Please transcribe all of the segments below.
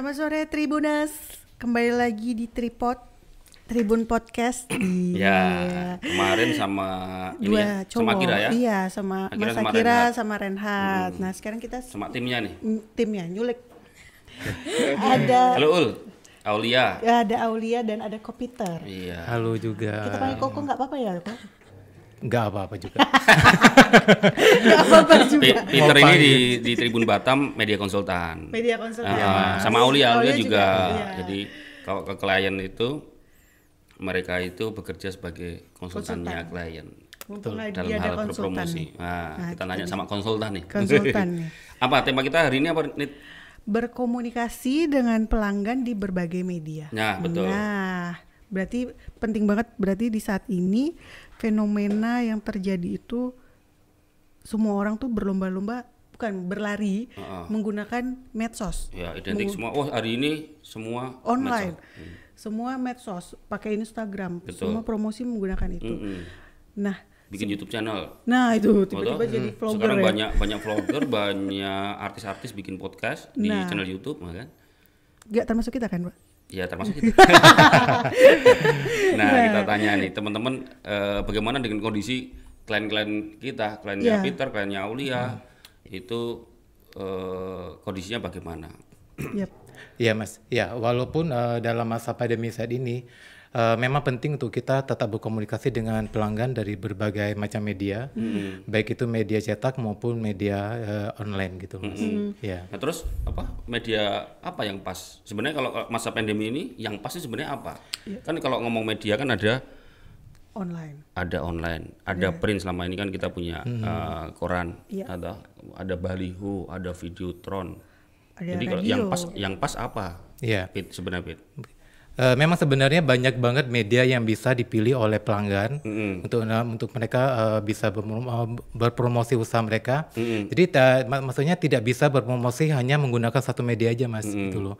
Selamat sore Tribunas. Kembali lagi di Tripod Tribun Podcast. Ya, kemarin sama ini Dua ya, cowok. sama Kira ya. Iya, sama Akira Mas sama Akira Renhat. sama Renhat. Nah, sekarang kita Sama timnya nih. mm, timnya nyulik. ada Halo Ul, Aulia. ada Aulia dan ada Kopiter. Iya. Halo juga. Kita panggil Koko nggak apa-apa ya, Kok? Nggak apa-apa juga. Nggak apa-apa juga. Peter ini di di Tribun Batam media konsultan. Media konsultan. Ah, sama Aulia, Aulia juga. iya. Jadi kalau ke klien itu mereka itu bekerja sebagai konsultannya klien Mumpung lagi dalam hal konsultan berpromosi. nih. Nah, Nah, kita nanya sama konsultan nih. Konsultan nih. apa tema kita hari ini apa Nit? Berkomunikasi dengan pelanggan di berbagai media. Nah, betul. Nah, berarti penting banget berarti di saat ini fenomena yang terjadi itu semua orang tuh berlomba-lomba bukan berlari Heeh. menggunakan medsos Ya, identik semua. Oh, hari ini semua online. medsos. Hmm. Semua medsos, pakai Instagram, Betul. semua promosi menggunakan itu. Mm-mm. Nah, Bikin YouTube channel. nah itu tiba-tiba jadi Hmm. vlogger Sekarang ya. banyak banyak vlogger, banyak artis-artis bikin podcast di Nah. channel YouTube, kan? Nggak termasuk kita kan, Pak? Ya termasuk itu. nah, kita tanya nih teman-teman eh, bagaimana dengan kondisi klien-klien kita, kliennya Iya. Peter, kliennya Aulia, itu eh, kondisinya bagaimana? Yap. Iya mas. Ya walaupun eh, dalam masa pandemi saat ini eh, memang penting untuk kita tetap berkomunikasi dengan pelanggan dari berbagai macam media, baik itu media cetak maupun media eh, online gitu mas. Ya. Nah terus apa media apa yang pas? Sebenarnya kalau masa pandemi ini yang pasti sebenarnya apa? Kan kalau ngomong media kan ada Online. ada online, ada print selama ini kan kita punya eh, koran, Iya. ada ada baliho, ada videotron. Ada Jadi kalau yang pas yang pas apa? Iya. Pit sebenarnya Pit. Eh, memang sebenarnya banyak banget media yang bisa dipilih oleh pelanggan Mm-mm. untuk nah, untuk mereka eh, bisa berprom- berpromosi usaha mereka. Mm-mm. Jadi ta- mak- maksudnya tidak bisa berpromosi hanya menggunakan satu media aja mas gitu loh.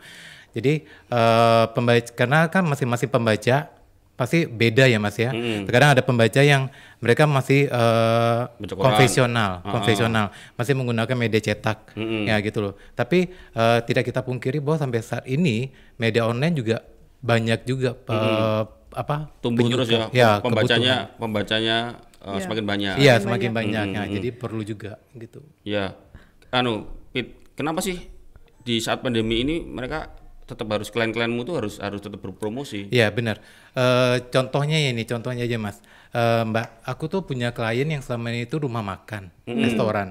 Jadi eh, pembaca karena kan masing-masing pembaca pasti beda ya mas ya. Terkadang ada pembaca yang mereka masih eh, Baca koran. konvensional, konvensional, masih menggunakan media cetak ya gitu loh. Tapi eh, tidak kita pungkiri bahwa sampai saat ini media online juga banyak juga eh, apa Tumbuh terus ya, ya pembacanya pembacanya eh, Iya. semakin banyak. Iya semakin banyak, ya, jadi perlu juga gitu. Ya, anu, Pit, kenapa sih di saat pandemi ini mereka tetap harus klien-klienmu tuh harus harus tetap berpromosi? Iya benar. Eh, contohnya ya ini, contohnya aja mas. Eh, Mbak, aku tuh punya klien yang selama ini tuh rumah makan, restoran.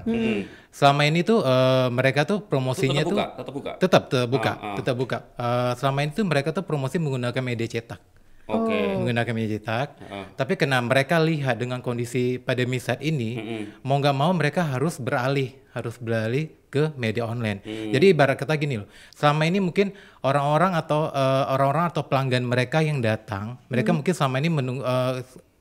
Selama ini tuh eh, mereka tuh promosinya tetap tuh buka, tetap buka. tetap terbuka, Ah, ah. tetap buka. Eh, selama ini tuh mereka tuh promosi menggunakan media cetak. Oke. menggunakan media cetak. Heeh. Tapi karena mereka lihat dengan kondisi pandemi saat ini, mau nggak mau mereka harus beralih, harus beralih ke media online. Jadi ibarat kata gini loh, selama ini mungkin orang-orang atau eh, orang-orang atau pelanggan mereka yang datang, mereka mungkin selama ini menunggu eh,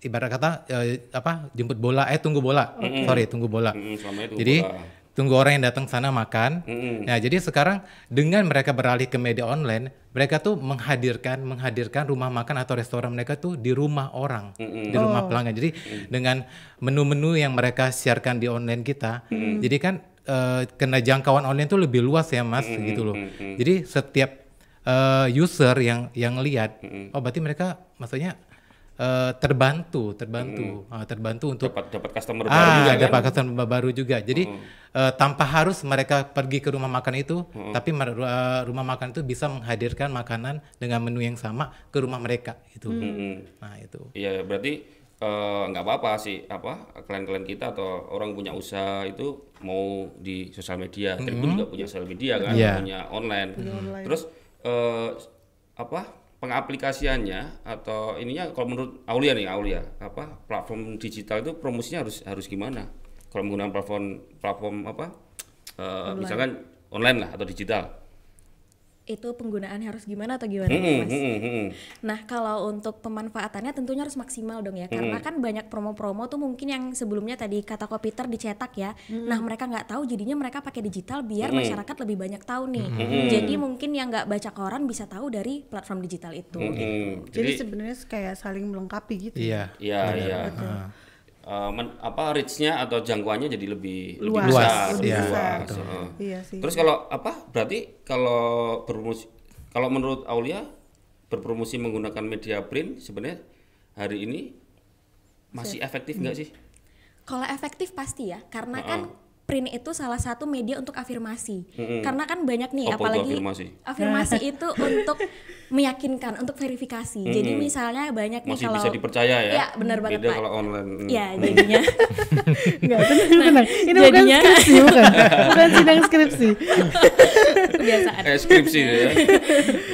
ibarat kata eh, apa jemput bola, eh tunggu bola, sorry tunggu bola. Mm, selama itu Jadi bola. tunggu orang yang datang sana makan. Nah, jadi sekarang dengan mereka beralih ke media online, mereka tuh menghadirkan menghadirkan rumah makan atau restoran mereka tuh di rumah orang, di rumah pelanggan. Jadi dengan menu-menu yang mereka siarkan di online kita, jadi kan eh, kena jangkauan online tuh lebih luas ya, Mas, gitu loh. Jadi setiap eh, user yang yang lihat, oh berarti mereka maksudnya eh, terbantu, terbantu, Ah, terbantu untuk dapat dapat customer baru ah, juga ada kan? pakatan baru juga. Jadi eh, tanpa harus mereka pergi ke rumah makan itu, tapi mer- eh, rumah makan itu bisa menghadirkan makanan dengan menu yang sama ke rumah mereka itu. Nah itu. Iya, berarti eh, nggak apa-apa sih apa klien-klien kita atau orang punya usaha itu mau di sosial media. Tribun juga punya sosial media kan, Iya. punya online. Terus eh, apa pengaplikasiannya atau ininya kalau menurut Aulia nih Aulia apa platform digital itu promosinya harus harus gimana? Kalau menggunakan platform platform apa? eh, misalkan online lah atau digital. Itu penggunaan harus gimana atau gimana Hmm, nih, Mas? hmm, hmm. Nah kalau untuk pemanfaatannya tentunya harus maksimal dong ya karena kan banyak promo-promo tuh mungkin yang sebelumnya tadi kata komputer dicetak ya. Nah mereka nggak tahu jadinya mereka pakai digital biar masyarakat lebih banyak tahu nih. Jadi mungkin yang nggak baca koran bisa tahu dari platform digital itu. Hmm, Jadi, Jadi sebenarnya kayak saling melengkapi gitu. Iya. Iya, iya. Eh, men- apa reach-nya atau jangkauannya jadi lebih lebih Luas, besar, lebih lebih besar, luas. betul. heeh. Iya sih. Terus kalau apa? Berarti kalau berpromosi Kalau menurut Aulia berpromosi menggunakan media print sebenarnya hari ini masih efektif nggak sih? Kalau efektif pasti ya, karena kan print itu salah satu media untuk afirmasi. Karena kan banyak nih, Apa apalagi afirmasi? afirmasi itu untuk meyakinkan, untuk verifikasi. Jadi misalnya banyak nih kalau bisa dipercaya ya? Iya, benar banget, Beda Pak. kalau online. Hmm. Ya, jadinya Enggak, tenang, tenang. Ini bukan jadinya- skripsi, bukan. Bukan sidang skripsi. kebiasaan. Eh, skripsi ya.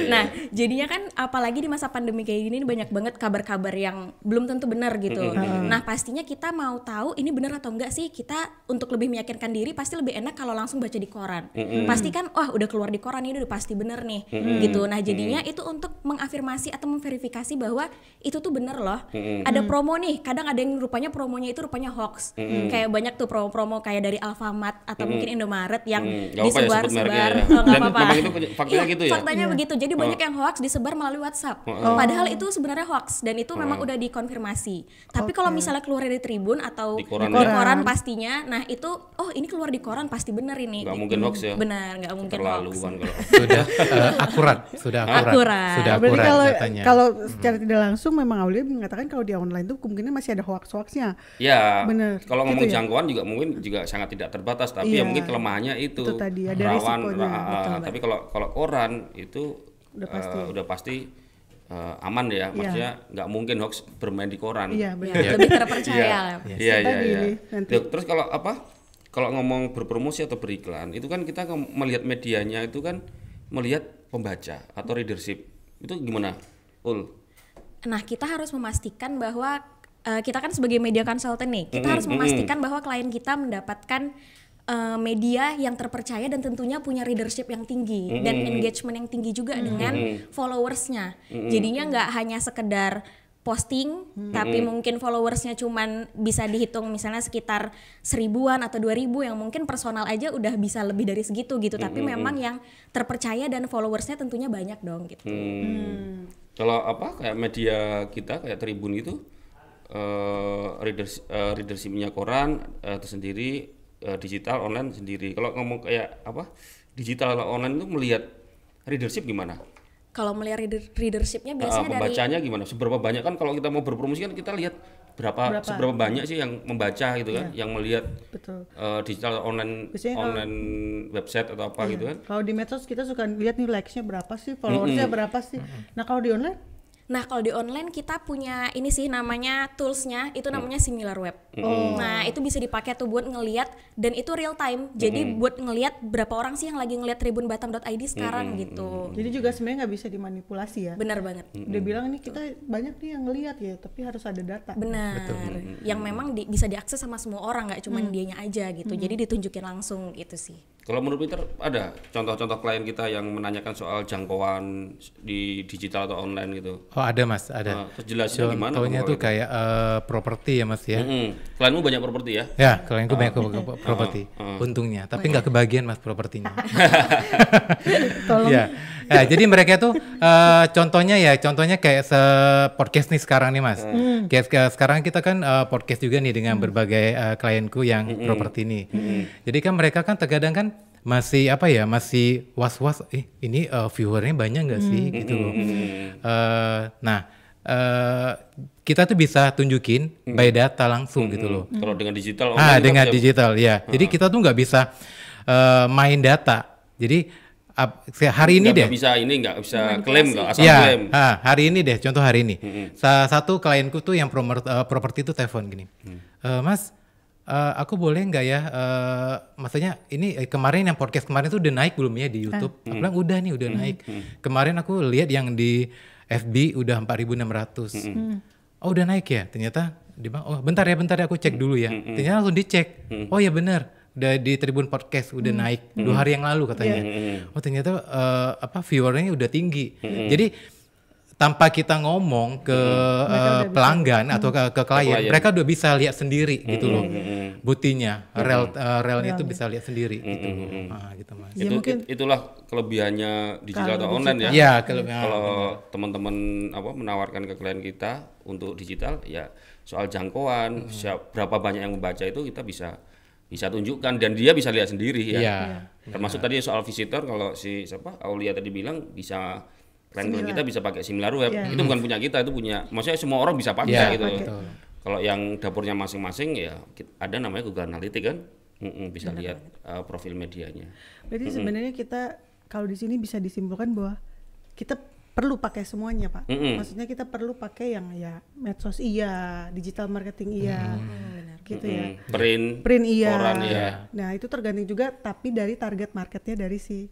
Nah, jadinya kan apalagi di masa pandemi kayak gini ini banyak banget kabar-kabar yang belum tentu benar gitu. Nah, pastinya kita mau tahu ini benar atau enggak sih. Kita untuk lebih meyakinkan diri pasti lebih enak kalau langsung baca di koran. Pasti kan wah udah keluar di koran ini udah pasti benar nih gitu. Nah, jadinya itu untuk mengafirmasi atau memverifikasi bahwa itu tuh benar loh. Ada promo nih, kadang ada yang rupanya promonya itu rupanya hoax. Kayak banyak tuh promo-promo kayak dari Alfamart atau mungkin Indomaret yang Mm, ya sebut disebar-sebar. mereknya ya. Oh, Dan apa-apa. itu faktanya Iya, gitu ya? Faktanya begitu. Jadi banyak yang hoax disebar melalui WhatsApp. Padahal itu sebenarnya hoax dan itu memang udah dikonfirmasi. Tapi kalau misalnya keluar dari Tribun atau Di koran di ya? koran pastinya, nah itu oh ini keluar di koran pasti benar ini. Nggak mungkin hoax ya? Benar, nggak mungkin Terlalu hoax. kan kalau. sudah eh, akurat, sudah akurat, Akurat. Sudah Berarti akurat kalau datanya. kalau secara tidak langsung memang Aulia mengatakan kalau di online tuh kemungkinan masih ada hoax-hoaxnya. Ya, Bener, kalau gitu ngomong ya? jangkauan juga mungkin juga sangat tidak terbatas, tapi ya Iya. mungkin kelemahannya itu, Itu tadi, ada rawan. risikonya, ra- betul. tapi kalau kalau koran itu Udah eh, pasti. udah pasti eh, aman ya, maksudnya nggak mungkin hoax bermain di koran. Iya, Ya, benar. lebih terpercaya. Iya, iya, iya. Iya. Terus kalau apa? Kalau ngomong berpromosi atau beriklan, itu kan kita melihat medianya itu kan melihat pembaca atau readership. Itu gimana? Ul. Nah, kita harus memastikan bahwa eh, kita kan sebagai media consultant nih, kita harus memastikan bahwa klien kita mendapatkan eh, media yang terpercaya dan tentunya punya readership yang tinggi dan engagement yang tinggi juga dengan followersnya. Jadinya nggak hanya sekedar posting, tapi mungkin followersnya cuman bisa dihitung misalnya sekitar seribuan atau dua ribu yang mungkin personal aja udah bisa lebih dari segitu gitu. Tapi memang yang terpercaya dan followersnya tentunya banyak dong gitu. Hmm. Kalau apa kayak media kita kayak Tribun itu eh readers eh, readershipnya koran eh, itu sendiri eh, digital online sendiri. Kalau ngomong kayak apa digital online itu melihat readership gimana? Kalau melihat reader, readershipnya Ah, biasanya dari pembacanya gimana? Seberapa banyak kan kalau kita mau berpromosi kan kita lihat berapa, Berapa? seberapa banyak sih yang membaca gitu kan, yang melihat Betul. eh, digital online Biasanya kalau- online website atau apa gitu kan? Kalau di medsos kita suka lihat nih likes-nya berapa sih, followersnya berapa sih. Nah, kalau di online Nah, kalau di online kita punya ini sih namanya toolsnya itu namanya similar web. Nah, itu bisa dipakai tuh buat ngelihat dan itu real time. Jadi buat ngelihat berapa orang sih yang lagi ngelihat tribunbatam.id sekarang Hmm. gitu. jadi juga sebenarnya nggak bisa dimanipulasi ya. Benar banget. Dia bilang nih kita banyak nih yang ngelihat ya, tapi harus ada data. Benar. Yang memang di- bisa diakses sama semua orang, nggak cuma dianya aja gitu. Jadi ditunjukin langsung gitu sih. Kalau menurut Peter ada contoh-contoh klien kita yang menanyakan soal jangkauan di digital atau online gitu. Oh ada mas, ada. Nah, terus jelasnya gimana? Contohnya tuh itu? kayak eh, properti ya mas ya. Mm-mm. Klienmu banyak properti ya? Ya, klienku banyak ke- properti. Untungnya, tapi nggak kebagian mas propertinya. Tolong ya. Ya, jadi mereka tuh eh, contohnya ya, contohnya kayak se podcast nih sekarang nih mas. Kayak seka- sekarang kita kan eh, podcast juga nih dengan berbagai eh, klienku yang properti nih. Jadi kan mereka kan terkadang kan masih apa ya, masih was-was. Eh, ini eh, viewernya banyak nggak sih gitu loh. Eh, nah, eh, kita tuh bisa tunjukin by data langsung gitu loh. Kalau dengan digital Ah, dengan digital ya. Jadi kita tuh nggak bisa eh, main data. Jadi ap- se- hari ini nggak- deh. bisa ini nggak bisa klaim nggak asal Ya, klaim. ah, hari ini deh. Contoh hari ini. Salah satu klienku tuh yang properti itu telepon gini, "Eh, Mas, eh, aku boleh nggak ya? eh, maksudnya ini eh, kemarin yang podcast kemarin tuh udah naik belum ya di YouTube? Aku bilang udah nih, udah naik. Kemarin aku lihat yang di FB udah 4.600. Oh udah naik ya? Ternyata dia bilang, oh bentar ya, bentar ya aku cek dulu ya. Ternyata langsung dicek. Oh ya bener, udah di Tribun Podcast udah naik dua hari yang lalu katanya. Oh ternyata eh, apa viewernya udah tinggi. Jadi tanpa kita ngomong ke eh, pelanggan atau ke, ke klien, klien. mereka udah bisa lihat sendiri gitu loh. Buktinya, rel eh, relnya itu bisa lihat sendiri gitu loh. Ah, gitu Mas. Ya, itu, mungkin- it- itulah kelebihannya digital atau online ya. Ya, kalau Kalau teman-teman apa menawarkan ke klien kita untuk digital ya soal jangkauan, siap, berapa banyak yang membaca itu kita bisa bisa tunjukkan dan dia bisa lihat sendiri ya. Iya. Termasuk tadi soal visitor kalau si siapa Aulia tadi bilang bisa klien kita bisa pakai similar web. Iya. Itu bukan punya kita, itu punya maksudnya semua orang bisa pakai Iya, gitu. betul. Kalau yang dapurnya masing-masing ya ada namanya Google Analytics kan. Mm-mm, bisa lihat uh, profil medianya. Berarti sebenarnya kita kalau di sini bisa disimpulkan bahwa kita perlu pakai semuanya, Pak. Mm-mm. Maksudnya kita perlu pakai yang ya medsos iya, digital marketing iya. Gitu ya. Mm, print, Print iya. koran iya. Nah, itu tergantung juga tapi dari target marketnya dari si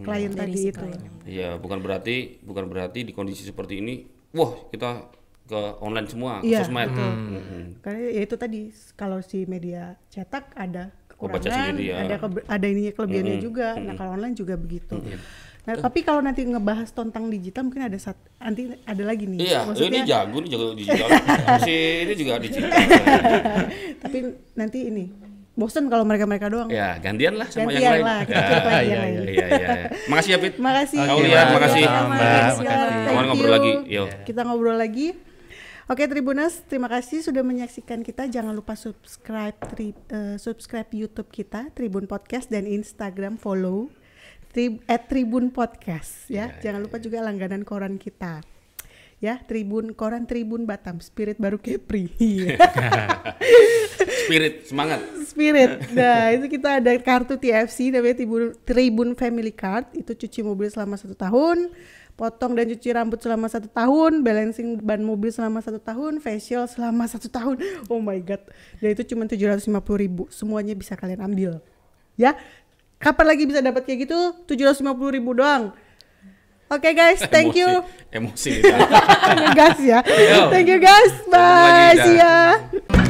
klien Dari tadi si itu. Iya, bukan berarti bukan berarti di kondisi seperti ini, wah kita ke online semua, ke Iya, sosmed. betul. Mm-mm. Karena ya itu tadi kalau si media cetak ada kekurangan, sendiri ya. ada kebe- ada ininya kelebihannya juga. Nah, kalau online juga begitu. Nah, tapi kalau nanti ngebahas tentang digital mungkin ada sat, nanti ada lagi nih. Iya, ini jago nih jago digital. si ini juga digital. tapi nanti ini bosen kalau mereka-mereka doang. ya, gantian lah sama Gantian yang lain. lah, kita Ya, iya, yang iya, lain. iya, iya. Makasih ya, Pit. Makasih. Aulia, makasih. sama-sama, Mbak. Makasih. Kawan ngobrol lagi. Yo. Kita ngobrol lagi. Oke Tribuners, terima kasih sudah menyaksikan kita. Jangan lupa subscribe tri, eh, subscribe YouTube kita Tribun Podcast dan Instagram follow tri, at Tribun Podcast ya. Jangan lupa juga langganan koran kita. Ya, Tribun Koran Tribun Batam, Spirit baru Kepri. Spirit, semangat. Spirit. Nah, itu kita ada kartu TFC namanya Tribun, Tribun Family Card. Itu cuci mobil selama satu tahun, potong dan cuci rambut selama satu tahun, balancing ban mobil selama satu tahun, facial selama satu tahun. Oh my god. Dan itu cuma 750 ribu. Semuanya bisa kalian ambil. Ya. Kapan lagi bisa dapat kayak gitu? 750 ribu doang. Oke guys, thank you. Emosi. Ngegas ya. Thank you guys. Lagi, Bye. See ya.